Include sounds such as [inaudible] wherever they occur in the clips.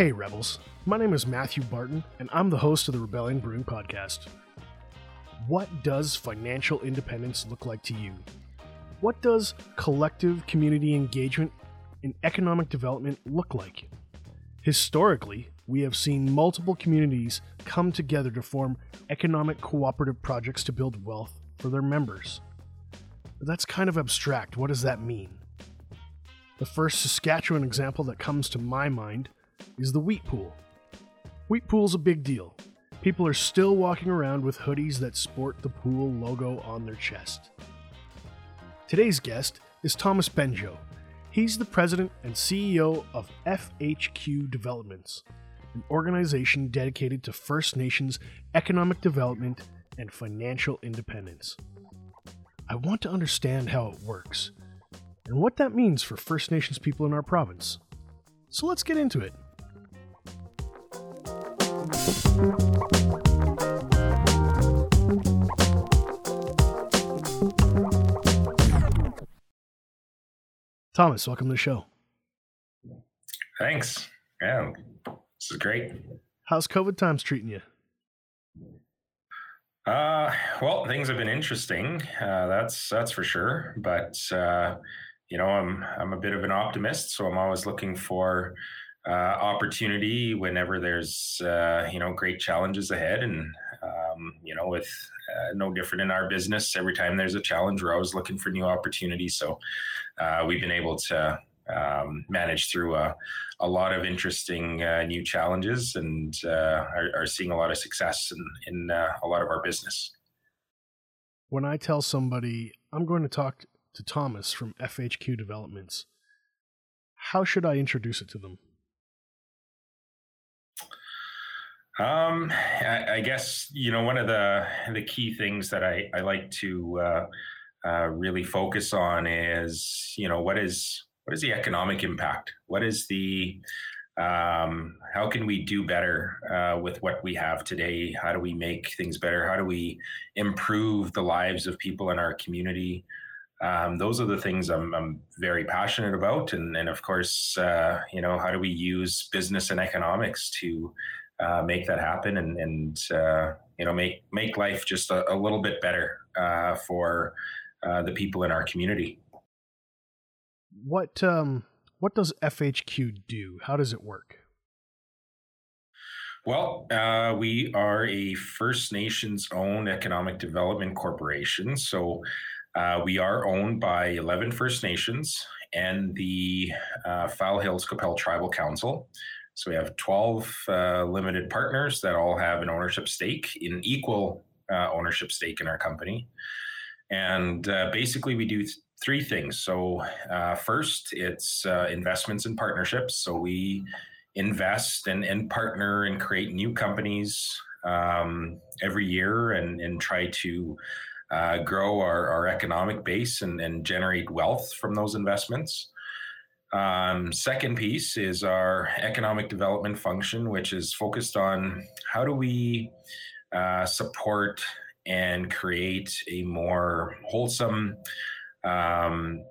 Hey, Rebels. My name is Matthew Barton, and I'm the host of the Rebellion Brewing Podcast. What does financial independence look like to you? What does collective community engagement and economic development look like? Historically, we have seen multiple communities come together to form economic cooperative projects to build wealth for their members. But that's kind of abstract. What does that mean? The first Saskatchewan example that comes to my mind is the wheat pool. Wheat pool's a big deal. People are still walking around with hoodies that sport the pool logo on their chest. Today's guest is Thomas Benjoe. He's the president and CEO of FHQ Developments, an organization dedicated to First Nations economic development and financial independence. I want to understand how it works and what that means for First Nations people in our province. So let's get into it. Thomas, welcome to the show. Thanks. Yeah, this is great. How's COVID times treating you? Uh, well, things have been interesting. Uh, that's that's for sure. But uh, you know, I'm I'm a bit of an optimist, so I'm always looking for uh, opportunity whenever there's uh, you know great challenges ahead, and um, you know, with uh, no different in our business, every time there's a challenge, we're always looking for new opportunities. So uh, we've been able to um, manage through a, a, lot of interesting uh, new challenges and uh, are, are, seeing a lot of success in, in a lot of our business. When I tell somebody I'm going to talk to Thomas from FHQ Developments, how should I introduce it to them? Um, I, I, guess you know one of the the key things that I, I like to uh, uh, really focus on is you know what is what is the economic impact? What is the um, how can we do better uh, with what we have today? How do we make things better? How do we improve the lives of people in our community? um, those are the things I'm, I'm, very passionate about. And, and of course, uh, you know, how do we use business and economics to uh, make that happen and, and uh, you know, make, make life just a, a little bit better uh, for uh, the people in our community. What, um, what does FHQ do? How does it work? Well, uh, we are a First Nations owned economic development corporation. So uh, we are owned by 11 First Nations and the uh, File Hills Qu'Appelle Tribal Council. So we have 12 uh, limited partners that all have an ownership stake, in equal uh, ownership stake in our company. And uh, basically, we do th- three things. So, uh, first, it's investments and partnerships. So we invest and, and partner and create new companies um, every year and, and try to uh, grow our, our economic base and, and generate wealth from those investments. Um, second piece is our economic development function, which is focused on how do we uh, support and create a more wholesome um,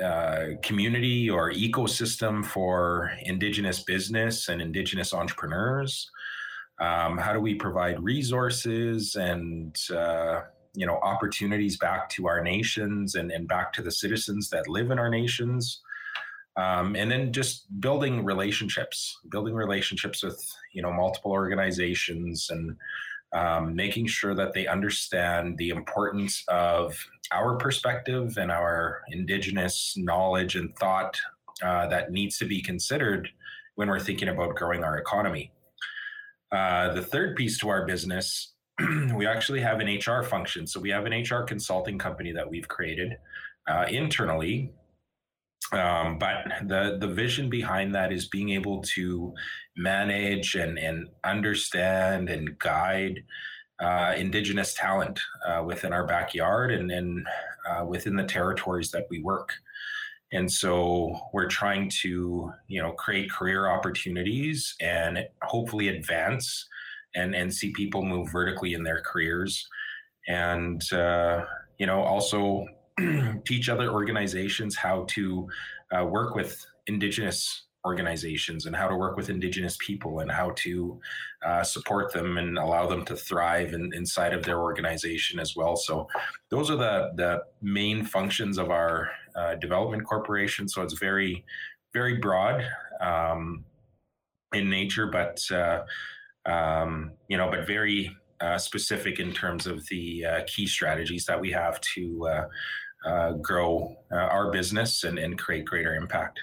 uh, community or ecosystem for Indigenous business and Indigenous entrepreneurs. Um, how do we provide resources and uh, you know opportunities back to our nations and, and back to the citizens that live in our nations um, and then just building relationships building relationships with you know multiple organizations and um, making sure that they understand the importance of our perspective and our indigenous knowledge and thought uh, that needs to be considered when we're thinking about growing our economy uh, the third piece to our business [clears throat] we actually have an HR function. So we have an HR consulting company that we've created uh, internally. Um, but the the vision behind that is being able to manage and and understand and guide uh, indigenous talent uh, within our backyard and and uh, within the territories that we work. And so we're trying to you know create career opportunities and hopefully advance and and see people move vertically in their careers, and uh, you know also [clears throat] teach other organizations how to uh, work with indigenous organizations and how to work with indigenous people and how to uh, support them and allow them to thrive in, inside of their organization as well. So those are the the main functions of our uh, development corporation. So it's very very broad um, in nature but uh, um, you know but very uh, specific in terms of the uh, key strategies that we have to uh, grow our business and, and create greater impact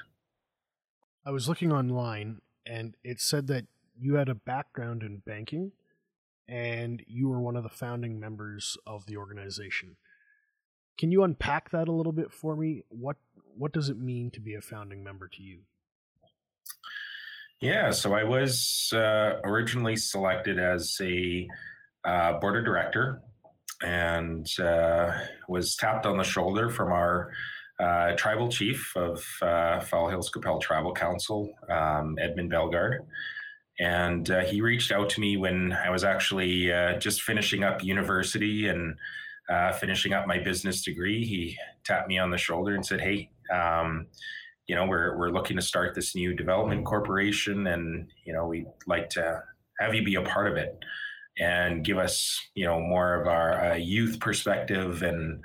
I was looking online and it said that you had a background in banking and you were one of the founding members of the organization. Can you unpack that a little bit for me? What what does it mean to be a founding member to you? Yeah, so I was uh, originally selected as a uh, board of director and uh, was tapped on the shoulder from our uh, tribal chief of uh, File Hills Qu'Appelle Tribal Council, um, Edmund Bellegarde. And he reached out to me when I was actually just finishing up university and uh, finishing up my business degree. He tapped me on the shoulder and said, Hey, um, you know, we're, we're looking to start this new development corporation and, you know, we'd like to have you be a part of it and give us, you know, more of our uh, youth perspective and,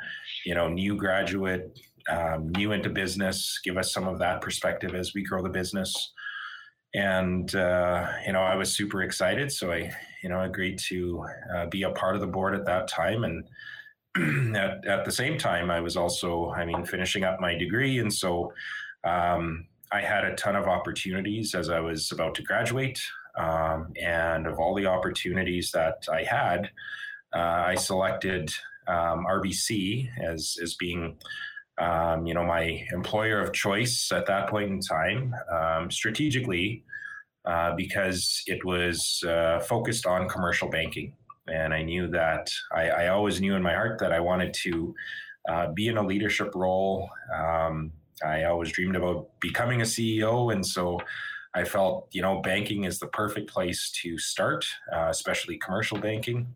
you know, new graduate um, new into business, give us some of that perspective as we grow the business. And, uh, you know, I was super excited. So I, you know, agreed to uh, be a part of the board at that time. And [clears throat] at, at the same time, I was also, I mean, finishing up my degree. And so um, I had a ton of opportunities as I was about to graduate. Um, and of all the opportunities that I had, uh, I selected um, RBC as, as being um, you know, my employer of choice at that point in time, um, strategically, uh, because it was uh, focused on commercial banking. And I knew that I, I, always knew in my heart that I wanted to uh, be in a leadership role. Um, I always dreamed about becoming a CEO. And so I felt, you know, banking is the perfect place to start, uh, especially commercial banking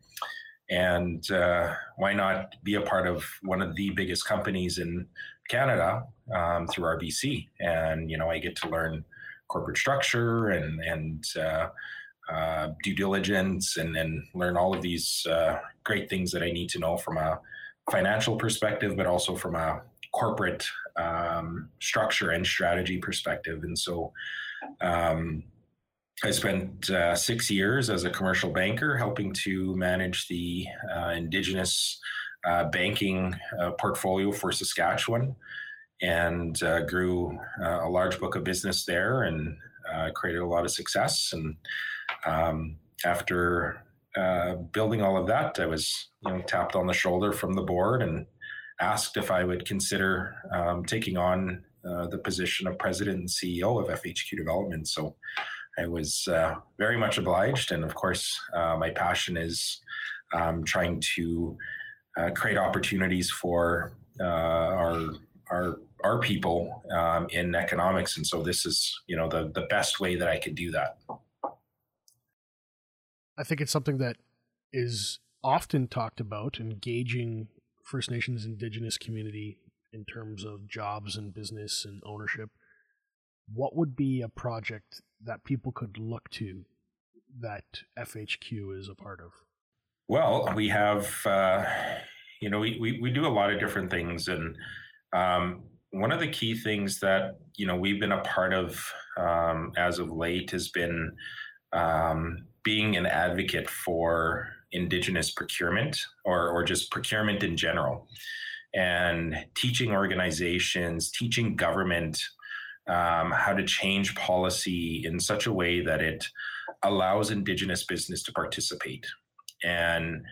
and uh, why not be a part of one of the biggest companies in Canada um, through RBC? And you know, I get to learn corporate structure and and uh, uh, due diligence, and and learn all of these uh, great things that I need to know from a financial perspective, but also from a corporate um, structure and strategy perspective. And so. Um, I spent uh, six years as a commercial banker helping to manage the uh, Indigenous uh, banking uh, portfolio for Saskatchewan and uh, grew uh, a large book of business there and created a lot of success. And um, after building all of that, I was you know, tapped on the shoulder from the board and asked if I would consider um, taking on the position of president and CEO of FHQ Development. So I was uh, very much obliged. And of course, uh, my passion is um, trying to uh, create opportunities for uh, our our our people um, in economics. And so this is, you know, the the best way that I can do that. I think it's something that is often talked about, engaging First Nations Indigenous community in terms of jobs and business and ownership. What would be a project that people could look to that FHQ is a part of? Well, we have, uh, you know, we, we, we, do a lot of different things. And um, one of the key things that, you know, we've been a part of um, as of late has been um, being an advocate for Indigenous procurement or, or just procurement in general and teaching organizations, teaching government um, how to change policy in such a way that it allows indigenous business to participate. And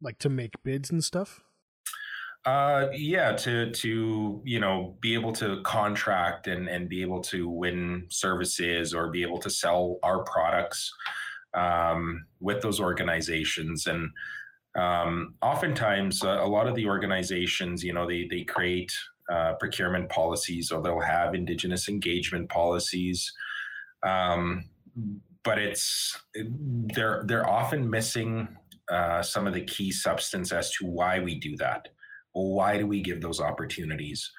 like to make bids and stuff? Uh, yeah to to you know be able to contract and and be able to win services or be able to sell our products um, with those organizations. And um, oftentimes uh, a lot of the organizations you know they they create uh, procurement policies, or they'll have indigenous engagement policies. Um, but it's they're they're often missing uh, some of the key substance as to why we do that. Why do we give those opportunities?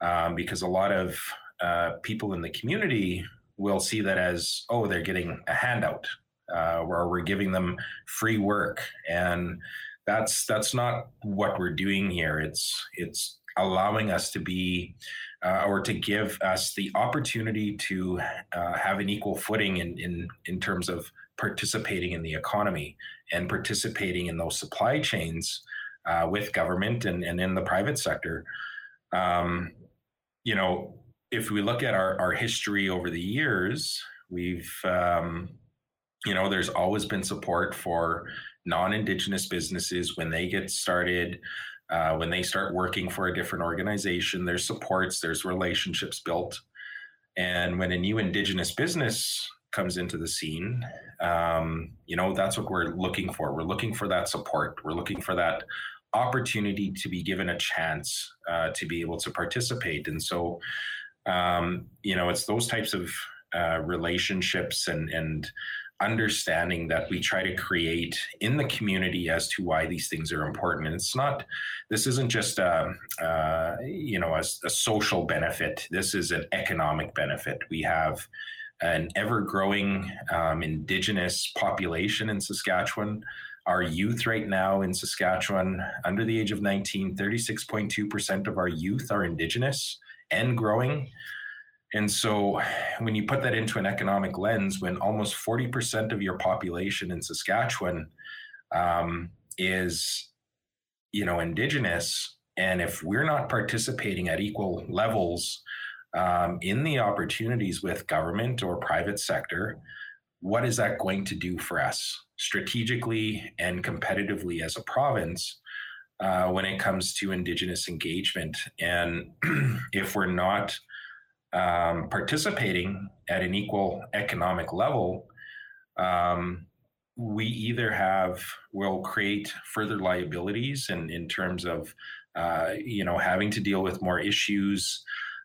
Um, because a lot of uh, people in the community will see that as oh they're getting a handout uh, where we're giving them free work. And that's that's not what we're doing here. It's it's allowing us to be uh, or to give us the opportunity to uh, have an equal footing in, in in terms of participating in the economy and participating in those supply chains uh, with government and, and in the private sector. Um, you know if we look at our, our history over the years we've um, you know there's always been support for non-indigenous businesses when they get started uh, when they start working for a different organization there's supports there's relationships built. And when a new indigenous business comes into the scene um, you know that's what we're looking for. We're looking for that support. We're looking for that opportunity to be given a chance uh, to be able to participate. And so um, you know it's those types of uh, relationships and and understanding that we try to create in the community as to why these things are important. And it's not, this isn't just a, uh, you know, a, a social benefit. This is an economic benefit. We have an ever growing um, Indigenous population in Saskatchewan. Our youth right now in Saskatchewan, under the age of 19, 36.2% of our youth are Indigenous and growing. And so when you put that into an economic lens, when almost 40% of your population in Saskatchewan um, is, you know, indigenous, and if we're not participating at equal levels um, in the opportunities with government or private sector, what is that going to do for us strategically and competitively as a province uh, when it comes to indigenous engagement? And [clears throat] if we're not um, participating at an equal economic level, um, we either have will create further liabilities in, in terms of uh, you know having to deal with more issues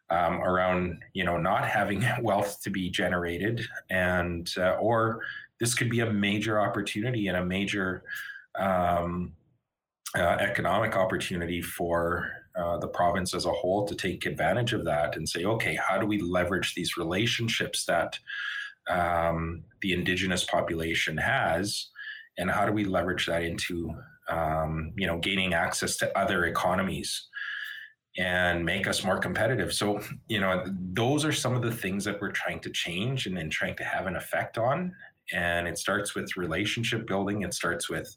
um, around you know not having [laughs] wealth to be generated. And uh, or this could be a major opportunity and a major um, uh, economic opportunity for uh, the province as a whole to take advantage of that and say, okay, how do we leverage these relationships that um, the indigenous population has, and how do we leverage that into um, you know gaining access to other economies and make us more competitive. So, you know, those are some of the things that we're trying to change and, and trying to have an effect on. And it starts with relationship building. It starts with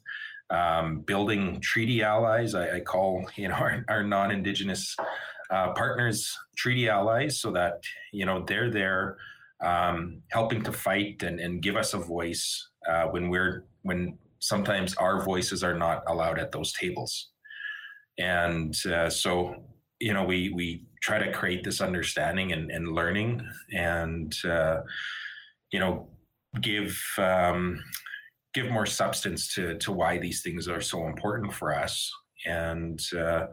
um, building treaty allies. I, I, call you know [laughs] our, our non-indigenous uh, partners treaty allies, so that you know they're there um, helping to fight and, and give us a voice uh, when we're when sometimes our voices are not allowed at those tables. And uh, so you know we we try to create this understanding and, and learning and uh, you know give um, give more substance to to why these things are so important for us. And uh,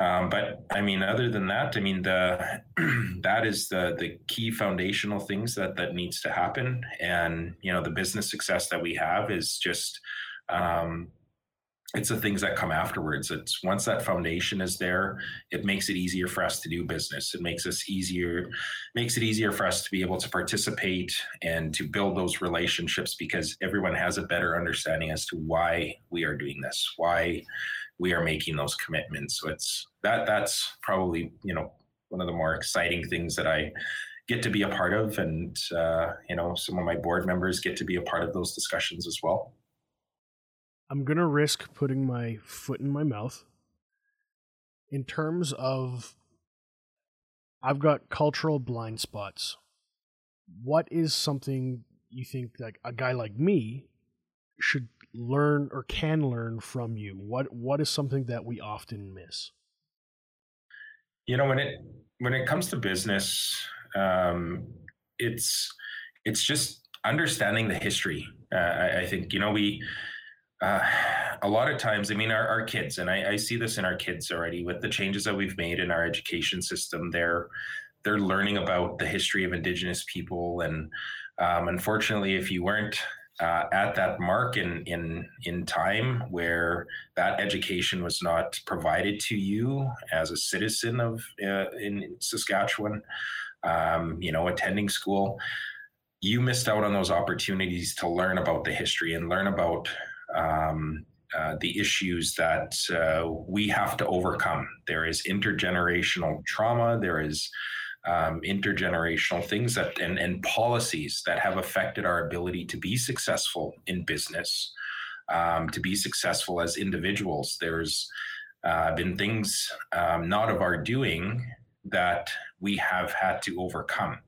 um, but I mean, other than that, I mean the [clears throat] that is the the key foundational things that that needs to happen. And you know, the business success that we have is just um, it's the things that come afterwards. It's once that foundation is there, it makes it easier for us to do business. It makes us easier, makes it easier for us to be able to participate and to build those relationships because everyone has a better understanding as to why we are doing this, why we are making those commitments. So it's that that's probably you know one of the more exciting things that I get to be a part of, and uh, you know some of my board members get to be a part of those discussions as well. I'm going to risk putting my foot in my mouth. In terms of, I've got cultural blind spots. What is something you think like a guy like me should learn or can learn from you? What What is something that we often miss? You know, when it when it comes to business, um, it's it's just understanding the history. Uh, I, I think you know we uh, a lot of times, I mean, our, our kids, and I, I, see this in our kids already with the changes that we've made in our education system. They're they're learning about the history of Indigenous people, and um, unfortunately, if you weren't uh, at that mark in in in time where that education was not provided to you as a citizen of uh, in Saskatchewan, um, you know, attending school, you missed out on those opportunities to learn about the history and learn about um, uh, the issues that uh, we have to overcome. There is intergenerational trauma. There is um, intergenerational things that and, and policies that have affected our ability to be successful in business, um, to be successful as individuals. There's uh, been things um, not of our doing that we have had to overcome.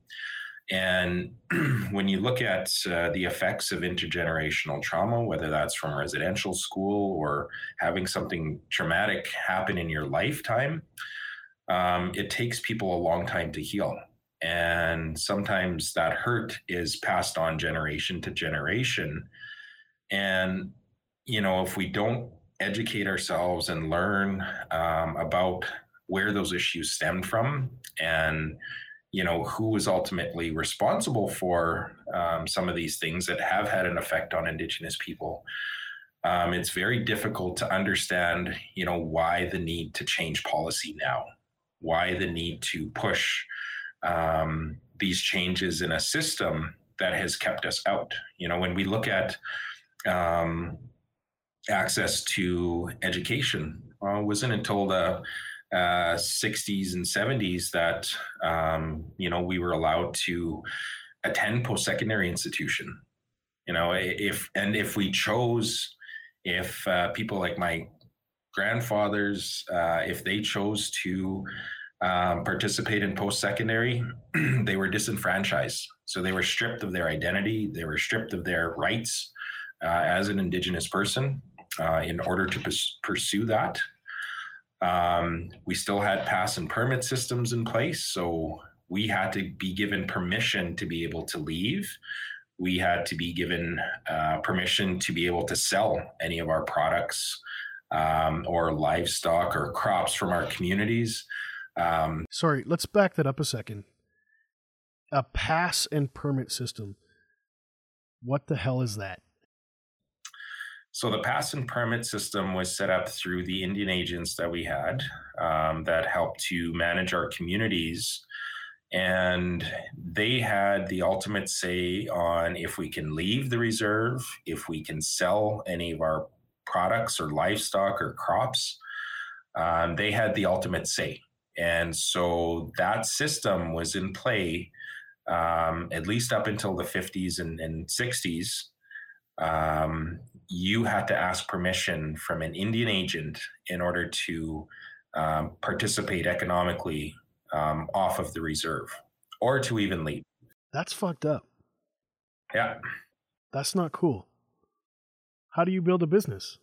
And [clears throat] when you look at uh, the effects of intergenerational trauma, whether that's from residential school or having something traumatic happen in your lifetime, um, it takes people a long time to heal. And sometimes that hurt is passed on generation to generation. And, you know, if we don't educate ourselves and learn um, about where those issues stemmed from and you know who is ultimately responsible for um, some of these things that have had an effect on indigenous people. Um, it's very difficult to understand you know why the need to change policy now why the need to push um, these changes in a system that has kept us out. You know when we look at um, access to education uh, wasn't until the uh, 60s and 70s that um, you know we were allowed to attend post-secondary institution you know if and if we chose if uh, people like my grandfathers uh, if they chose to um, participate in post-secondary [clears throat] they were disenfranchised. So they were stripped of their identity they were stripped of their rights uh, as an indigenous person uh, in order to pers- pursue that um, we still had pass and permit systems in place. So we had to be given permission to be able to leave. We had to be given uh, permission to be able to sell any of our products um, or livestock or crops from our communities. Um, Sorry, let's back that up a second. A pass and permit system. What the hell is that? So the pass and permit system was set up through the Indian agents that we had um, that helped to manage our communities. And they had the ultimate say on if we can leave the reserve, if we can sell any of our products or livestock or crops. Um, they had the ultimate say. And so that system was in play um, at least up until the 50s and, and 60s um, you had to ask permission from an Indian agent in order to um, participate economically um, off of the reserve or to even leave. That's fucked up. Yeah. That's not cool. How do you build a business?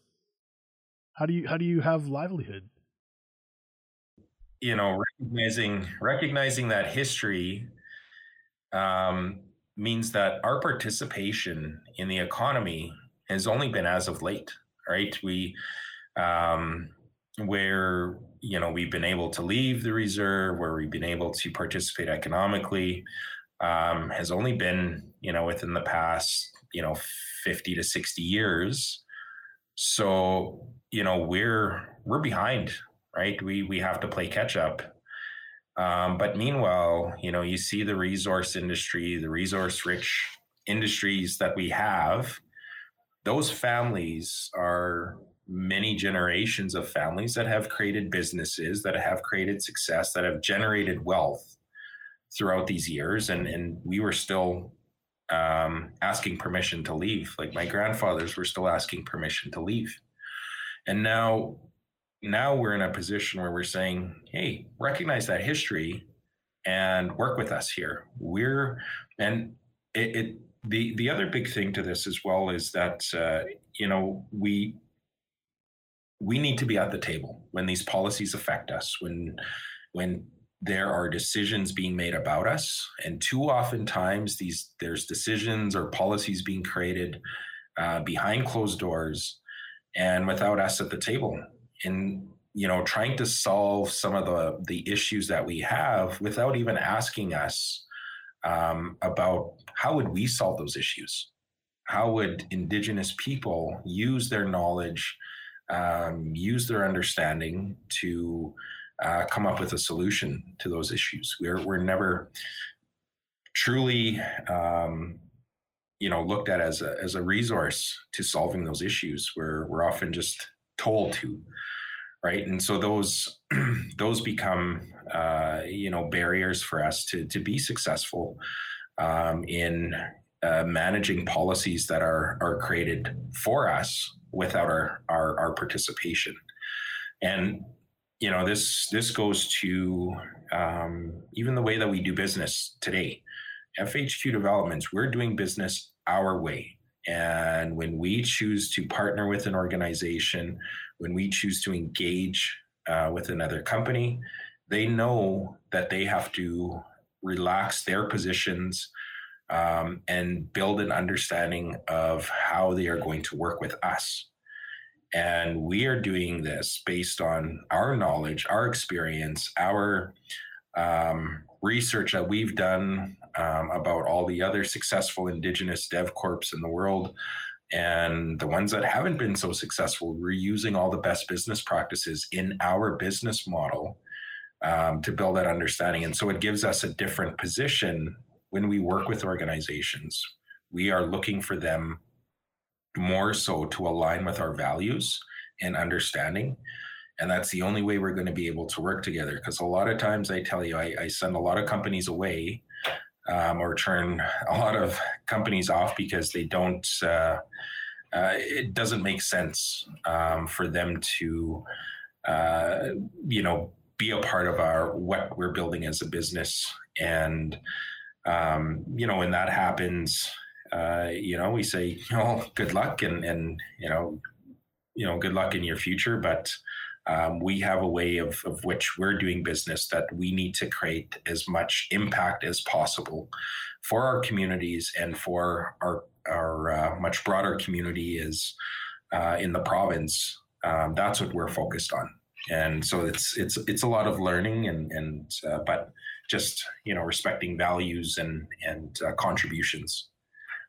How do you how do you have livelihood? You know, recognizing recognizing that history um, means that our participation in the economy has only been as of late, right? We, um, where you know we've been able to leave the reserve, where we've been able to participate economically, um, has only been you know within the past you know fifty to sixty years. So you know we're we're behind, right? We we have to play catch up um, but meanwhile, you know, you see the resource industry, the resource rich industries that we have, those families are many generations of families that have created businesses, that have created success, that have generated wealth throughout these years. And, and we were still um, asking permission to leave. Like my grandfathers were still asking permission to leave. And now now we're in a position where we're saying, hey, recognize that history and work with us here. We're and it, it the the other big thing to this as well is that uh, you know we we need to be at the table when these policies affect us when when there are decisions being made about us. And too often times these there's decisions or policies being created uh, behind closed doors and without us at the table. And you know trying to solve some of the the issues that we have without even asking us um, about how would we solve those issues how would indigenous people use their knowledge um, use their understanding to uh, come up with a solution to those issues. We're we're never truly um, you know looked at as a as a resource to solving those issues. We're we're often just told to, right? And so those [clears throat] those become uh, you know barriers for us to to be successful um, in uh, managing policies that are are created for us without our, our our participation. And you know this this goes to um, even the way that we do business today. FHQ developments, we're doing business our way. And when we choose to partner with an organization, when we choose to engage uh, with another company, they know that they have to relax their positions um, and build an understanding of how they are going to work with us. And we are doing this based on our knowledge, our experience, our um, research that we've done um, about all the other successful Indigenous dev corps in the world. And the ones that haven't been so successful, we're using all the best business practices in our business model um, to build that understanding. And so it gives us a different position when we work with organizations. We are looking for them more so to align with our values and understanding. And that's the only way we're going to be able to work together. Because a lot of times I tell you, I, I send a lot of companies away um, or turn [laughs] a lot of companies off because they don't, uh, uh, it doesn't make sense um, for them to, uh, you know, be a part of our what we're building as a business. And, um, you know, when that happens, uh, you know, we say, you [laughs] know, good luck and, and, you know, you know, good luck in your future. But um, we have a way of, of which we're doing business that we need to create as much impact as possible for our communities and for our, our uh, much broader community is uh, in the province. Um, that's what we're focused on. And so it's, it's, it's a lot of learning and, and, uh, but just, you know, respecting values and, and uh, contributions.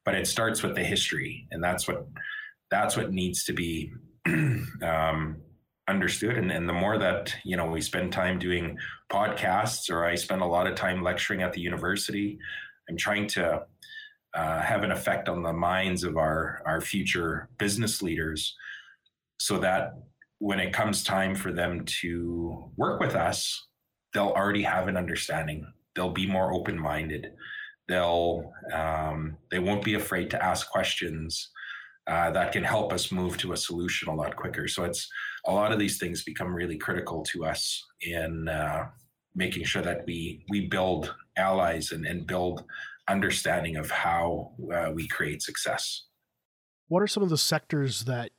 But it starts with the history and that's what that's what needs to be [clears throat] um, understood. And, and the more that you know we spend time doing podcasts or i spend a lot of time lecturing at the university i'm trying to uh, have an effect on the minds of our our future business leaders so that when it comes time for them to work with us they'll already have an understanding. They'll be more open-minded. They'll um, they won't be afraid to ask questions uh, that can help us move to a solution a lot quicker. So it's a lot of these things become really critical to us in uh, making sure that we we build allies and, and build understanding of how uh, we create success. What are some of the sectors that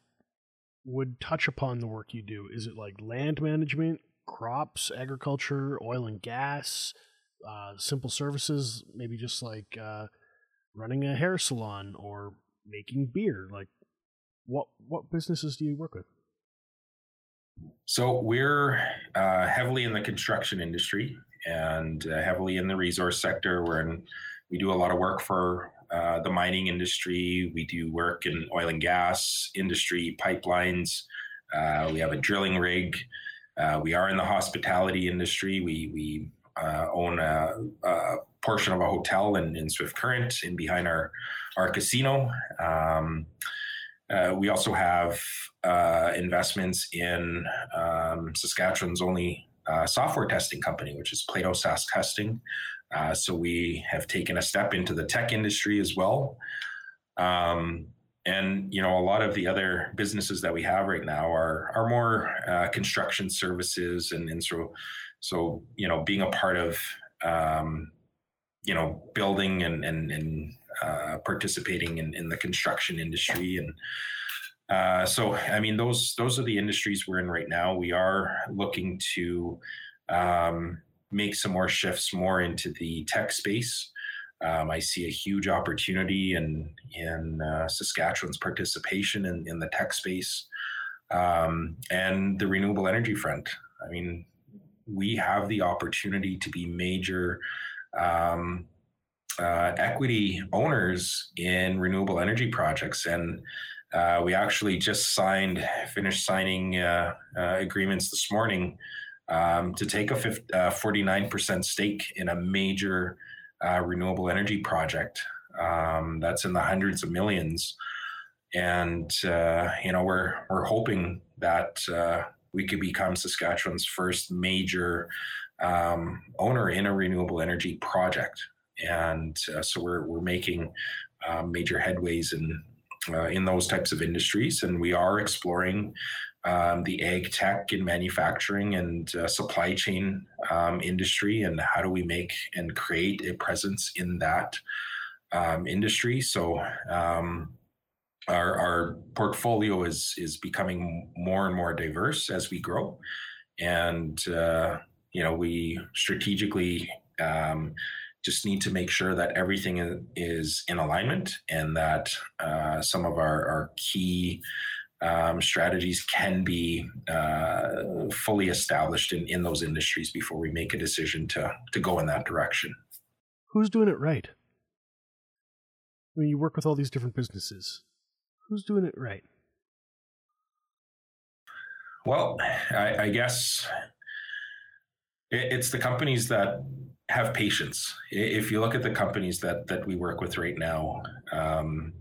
would touch upon the work you do is it like land management crops agriculture oil and gas uh, simple services, maybe just like uh, running a hair salon or making beer. Like, what what businesses do you work with? So we're uh, heavily in the construction industry and uh, heavily in the resource sector. We're in, we do a lot of work for uh, the mining industry. We do work in oil and gas industry, pipelines. Uh, we have a drilling rig. Uh, we are in the hospitality industry. We we uh, own a, a, portion of a hotel in, in Swift Current in behind our our casino. Um, uh, we also have investments in um, Saskatchewan's only software testing company, which is Plato SaaS Testing. Uh, so we have taken a step into the tech industry as well. Um, and you know, a lot of the other businesses that we have right now are are more uh, construction services, and, and so so, you know, being a part of, um, you know, building and, and, and uh, participating in, in the construction industry. And uh, so, I mean, those, those are the industries we're in right now. We are looking to um, make some more shifts more into the tech space. Um, I see a huge opportunity in in uh, Saskatchewan's participation in, in the tech space um, and the renewable energy front. I mean, we have the opportunity to be major um, uh, equity owners in renewable energy projects. And uh, we actually just signed, finished signing uh, uh agreements this morning um, to take a 50, uh, 49% stake in a major uh, renewable energy project um, that's in the hundreds of millions. And, uh, you know, we're, we're hoping that uh, we could become Saskatchewan's first major um, owner in a renewable energy project. And uh, so we're, we're making uh, major headways in, in those types of industries. And we are exploring um, the ag tech and manufacturing and uh, supply chain um, industry, and how do we make and create a presence in that um, industry? So um, our, our portfolio is is becoming more and more diverse as we grow, and uh, you know we strategically um, just need to make sure that everything is in alignment and that uh, some of our, our key um, strategies can be uh, fully established in, in those industries before we make a decision to, to go in that direction. Who's doing it right? I mean, you work with all these different businesses. Who's doing it right? Well, I, I guess it, it's the companies that have patience. If you look at the companies that that we work with right now, um,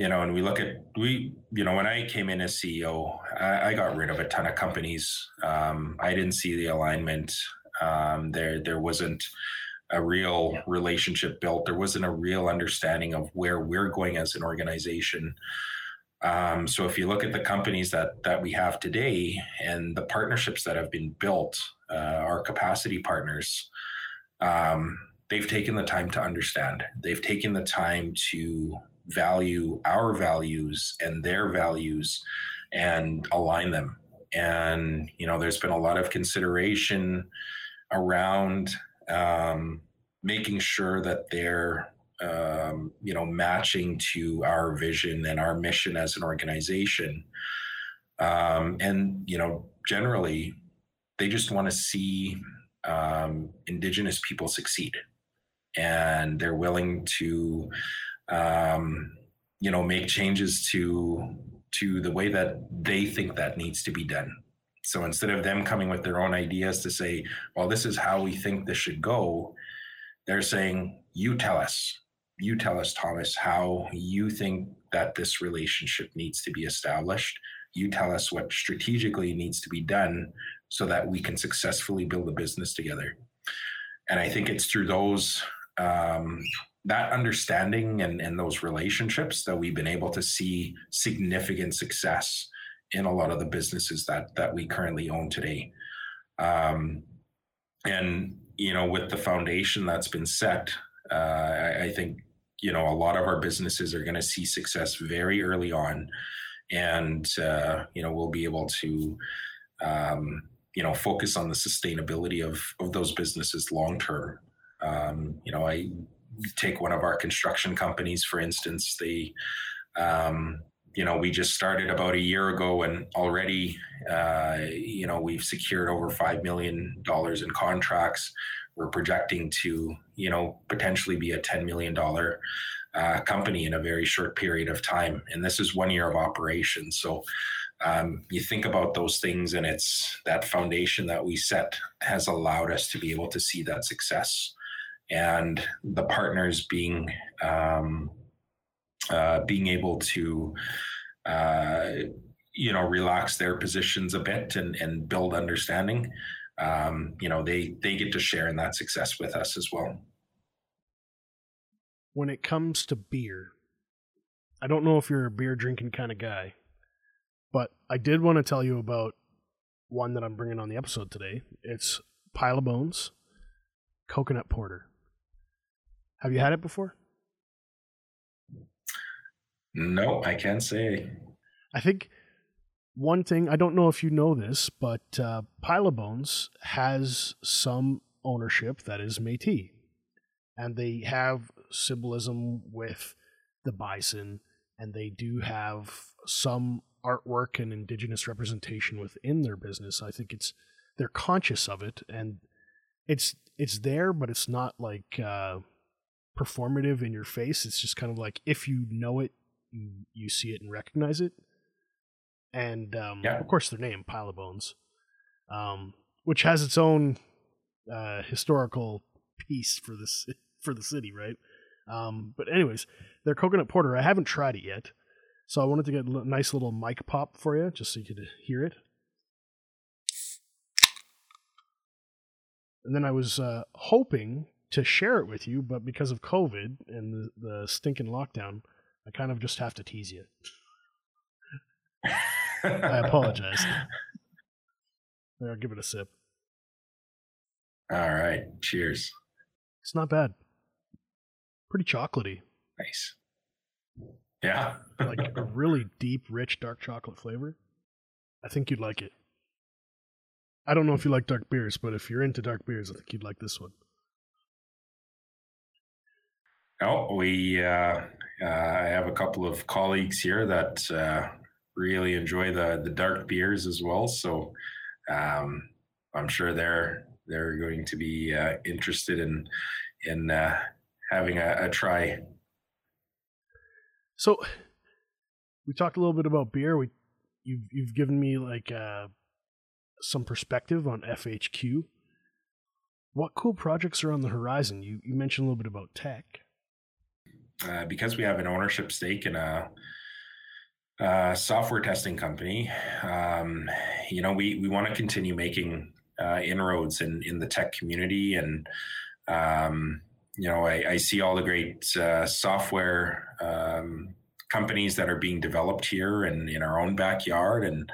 you know, and we look at we, you know, when I came in as CEO, I, I got rid of a ton of companies. Um, I didn't see the alignment. Um, there, there wasn't a real relationship built. There wasn't a real understanding of where we're going as an organization. Um, so if you look at the companies that that we have today and the partnerships that have been built, uh, our capacity partners, um, they've taken the time to understand. They've taken the time to value our values and their values and align them. And, you know, there's been a lot of consideration around um, making sure that they're, um, you know, matching to our vision and our mission as an organization. Um, and, you know, generally, they just want to see um, Indigenous people succeed. And they're willing to um, you know, make changes to to the way that they think that needs to be done. So instead of them coming with their own ideas to say, well, this is how we think this should go, they're saying, you tell us, you tell us, Thomas, how you think that this relationship needs to be established. You tell us what strategically needs to be done so that we can successfully build a business together. And I think it's through those um, that understanding and, and those relationships that we've been able to see significant success in a lot of the businesses that that we currently own today. Um, and you know, with the foundation that's been set, uh, I, I, think you know a lot of our businesses are going to see success very early on, and uh, you know we'll be able to. Um, you know, focus on the sustainability of of those businesses long term. Um, you know, I take one of our construction companies, for instance, the um, you know, we just started about a year ago, and already, uh, you know, we've secured over five million dollars in contracts. We're projecting to, you know, potentially be a ten million dollar uh, company in a very short period of time, and this is one year of operation. So. Um, you think about those things, and it's that foundation that we set has allowed us to be able to see that success and the partners being um, uh, being able to uh, you know relax their positions a bit and, and build understanding um, you know they they get to share in that success with us as well. When it comes to beer i don't know if you're a beer drinking kind of guy but i did want to tell you about one that i'm bringing on the episode today. It's pile of bones coconut porter have you had it before? No, I can't say. I think one thing I don't know if you know this, but uh, Pile of Bones has some ownership that is Métis, and they have symbolism with the bison, and they do have some artwork and indigenous representation within their business. I think it's they're conscious of it, and it's it's there, but it's not like uh, performative in your face. It's just kind of like if you know it, you, you see it and recognize it. And um, yeah. of course, their name, Pile of Bones. Um, which has its own uh, historical piece for this [laughs] for the city, right? Um, but anyways, their coconut porter, I haven't tried it yet, so I wanted to get a nice little mic pop for you, just so you could hear it. And then I was uh, hoping to share it with you, but because of COVID and the, the stinking lockdown, I kind of just have to tease you. I apologize. [laughs] I'll give it a sip. All right. Cheers. It's not bad. Pretty chocolatey. Nice. Yeah. [laughs] like a really deep, rich, dark chocolate flavor. I think you'd like it. I don't know if you like dark beers, but if you're into dark beers, I think you'd like this one. Oh, we uh, uh, I have a couple of colleagues here that uh, really enjoy the the dark beers as well. So um, I'm sure they're they're going to be uh, interested in in uh, having a, a, try. So we talked a little bit about beer. We you've you've given me like uh, some perspective on FHQ. What cool projects are on the horizon? You you mentioned a little bit about tech. Uh, because we have an ownership stake in a, a software testing company, um, you know, we we want to continue making uh, inroads in in the tech community, and um, you know, I, I, see all the great uh, software um, companies that are being developed here and in our own backyard, and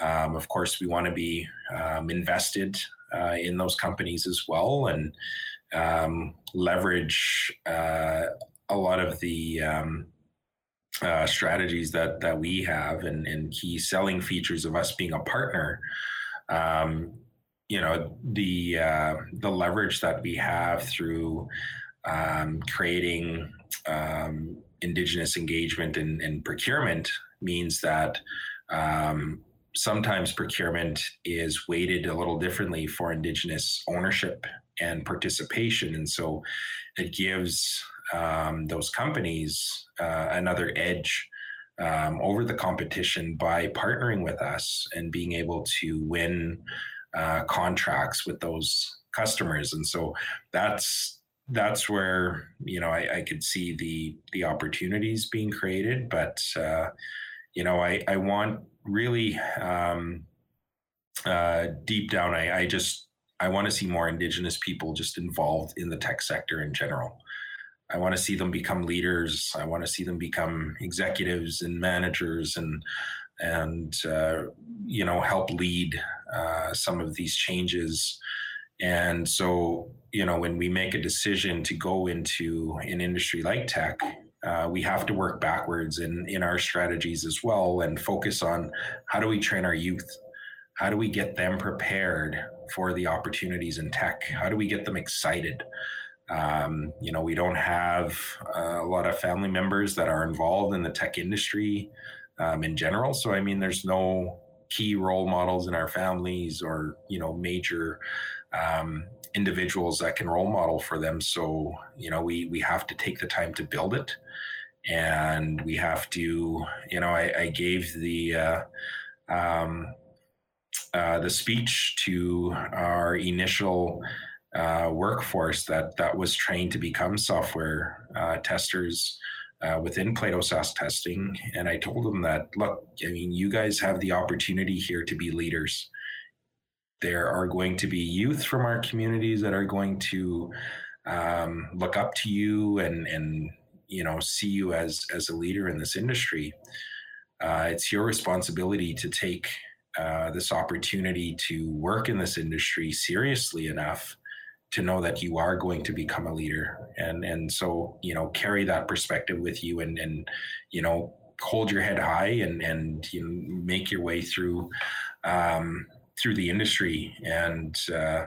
um, of course, we want to be um, invested uh, in those companies as well, and um, leverage uh, a lot of the um, uh, strategies that that we have and, and key selling features of us being a partner. Um, you know the uh, the leverage that we have through um, creating um, indigenous engagement and, procurement means that um, sometimes procurement is weighted a little differently for indigenous ownership and participation and so it gives um, those companies uh, another edge um, over the competition by partnering with us and being able to win uh, contracts with those customers. And so that's that's where you know I, I could see the the opportunities being created. But uh, you know I I want really um, uh, deep down I, I just I want to see more Indigenous people just involved in the tech sector in general. I want to see them become leaders. I want to see them become executives and managers and and uh, you know help lead uh, some of these changes. And so you know when we make a decision to go into an industry like tech, uh, we have to work backwards in in our strategies as well and focus on how do we train our youth how do we get them prepared for the opportunities in tech how do we get them excited um, you know, we don't have uh, a lot of family members that are involved in the tech industry um, in general. So, I mean, there's no key role models in our families or, you know, major um, individuals that can role model for them. So, you know, we, we have to take the time to build it. And we have to, you know, I, I gave the, uh, um, uh, the speech to our initial uh, workforce that that was trained to become software uh, testers uh, within Plato SAS testing, and I told them that look, I mean, you guys have the opportunity here to be leaders. There are going to be youth from our communities that are going to um, look up to you and and you know see you as as a leader in this industry. Uh, it's your responsibility to take uh, this opportunity to work in this industry seriously enough to know that you are going to become a leader. And and so you know carry that perspective with you and and you know hold your head high and and you know, make your way through um, through the industry. And uh,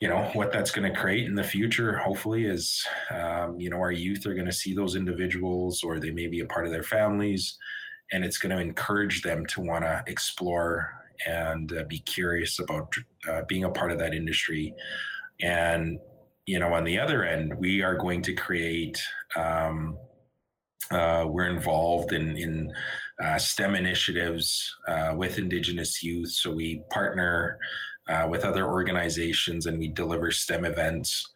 you know what that's going to create in the future hopefully is um, you know our youth are going to see those individuals or they may be a part of their families. And it's going to encourage them to want to explore and uh, be curious about uh, being a part of that industry and you know, on the other end, we are going to create. Um, uh, we're involved in in uh, STEM initiatives uh, with Indigenous youth, so we partner uh, with other organizations and we deliver STEM events.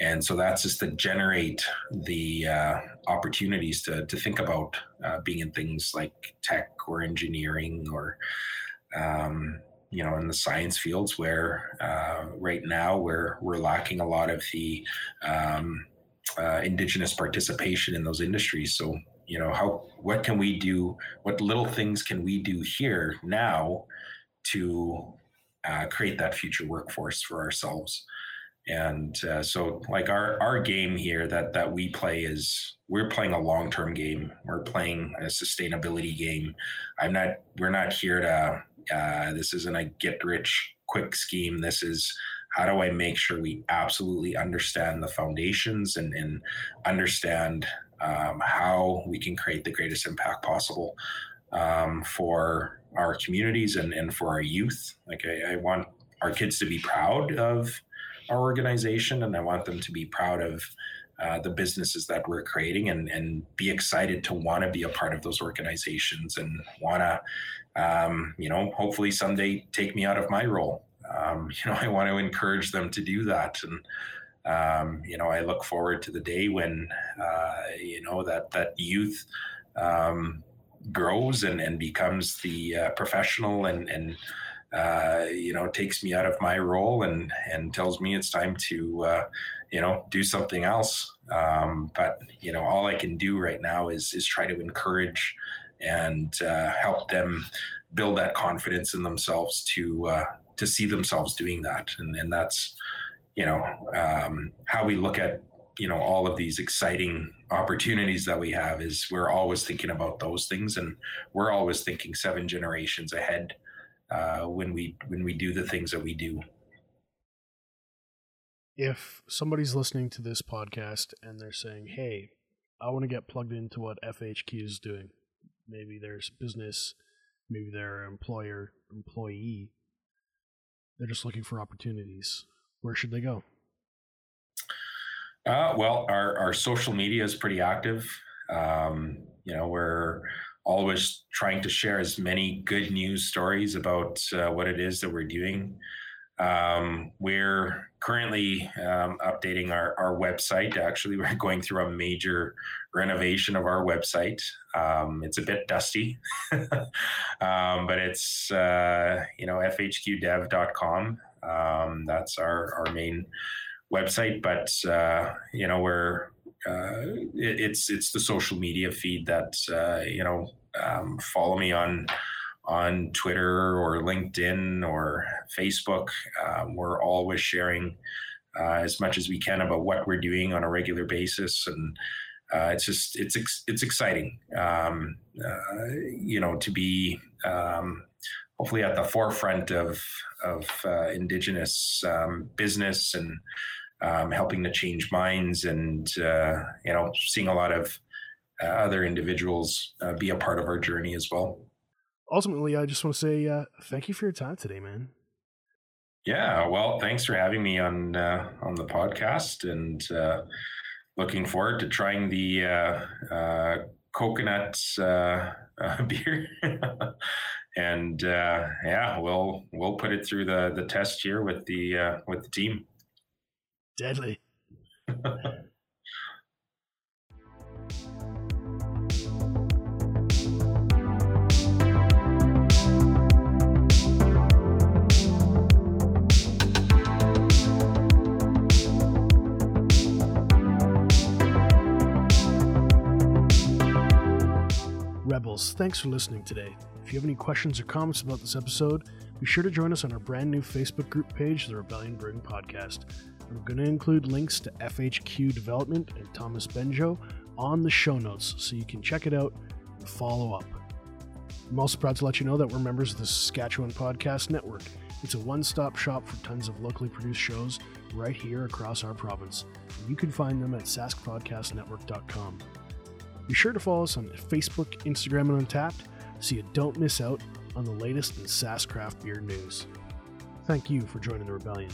And so that's just to generate the uh, opportunities to, to think about uh, being in things like tech or engineering or, um, you know, in the science fields where uh, right now we're, we're lacking a lot of the um, uh, indigenous participation in those industries. So, you know, how, what can we do? What little things can we do here now to uh, create that future workforce for ourselves? and uh, so like our our game here that that we play is we're playing a long term game we're playing a sustainability game i'm not we're not here to uh, this isn't a get rich quick scheme. This is how do i make sure we absolutely understand the foundations and, and understand um, how we can create the greatest impact possible um, for our communities and, and for our youth? Like I, I want our kids to be proud of our organization, and I want them to be proud of uh, the businesses that we're creating and, and be excited to want to be a part of those organizations and want to, um, you know, hopefully someday take me out of my role. Um, [laughs] you know, I want to encourage them to do that. And, um, you know, I look forward to the day when, uh, you know, that, that youth um, grows and, and becomes the uh, professional and, and, uh, you know, takes me out of my role and and tells me it's time to, uh, you know, do something else. Um, but you know, all I can do right now is is try to encourage and uh, help them build that confidence in themselves to uh, to see themselves doing that, and and that's you know um, how we look at you know all of these exciting opportunities that we have is we're always thinking about those things and we're always thinking seven generations ahead uh, when we when we do the things that we do. If somebody's listening to this podcast and they're saying, "Hey, I want to get plugged into what FHQ is doing," maybe there's business, maybe they're employer employee, they're just looking for opportunities. Where should they go? Uh, well, our, our social media is pretty active. Um, you know, we're always trying to share as many good news stories about uh, what it is that we're doing. Um, we're currently um, updating our, our website. Actually, [laughs] we're going through a major renovation of our website. Um, it's a bit dusty, [laughs] um, but it's, uh, you know, fhqdev.com. Um, that's our, our main website. But, uh, you know, we're, uh, it, it's it's the social media feed that uh, you know um, follow me on on Twitter or LinkedIn or Facebook. Um, we're always sharing uh, as much as we can about what we're doing on a regular basis, and uh, it's just it's it's exciting, um, uh, you know, to be um, hopefully at the forefront of of uh, Indigenous um, business and um, helping to change minds, and uh, you know, seeing a lot of uh, other individuals uh, be a part of our journey as well. Ultimately, I just want to say uh, thank you for your time today, man. Yeah, well, thanks for having me on uh, on the podcast, and uh, looking forward to trying the uh, coconut [laughs] beer. [laughs] and uh, yeah, we'll we'll put it through the the test here with the uh, with the team. Deadly. [laughs] Rebels, thanks for listening today. If you have any questions or comments about this episode, be sure to join us on our brand new Facebook group page, The Rebellion Brewing Podcast. We're going to include links to FHQ Development and Thomas Benjoe on the show notes so you can check it out and follow up. I'm also proud to let you know that we're members of the Saskatchewan Podcast Network. It's a one stop shop for tons of locally produced shows right here across our province. You can find them at saskpodcastnetwork.com. Be sure to follow us on Facebook, Instagram, and Untappd so you don't miss out on the latest in Sask craft beer news. Thank you for joining the rebellion.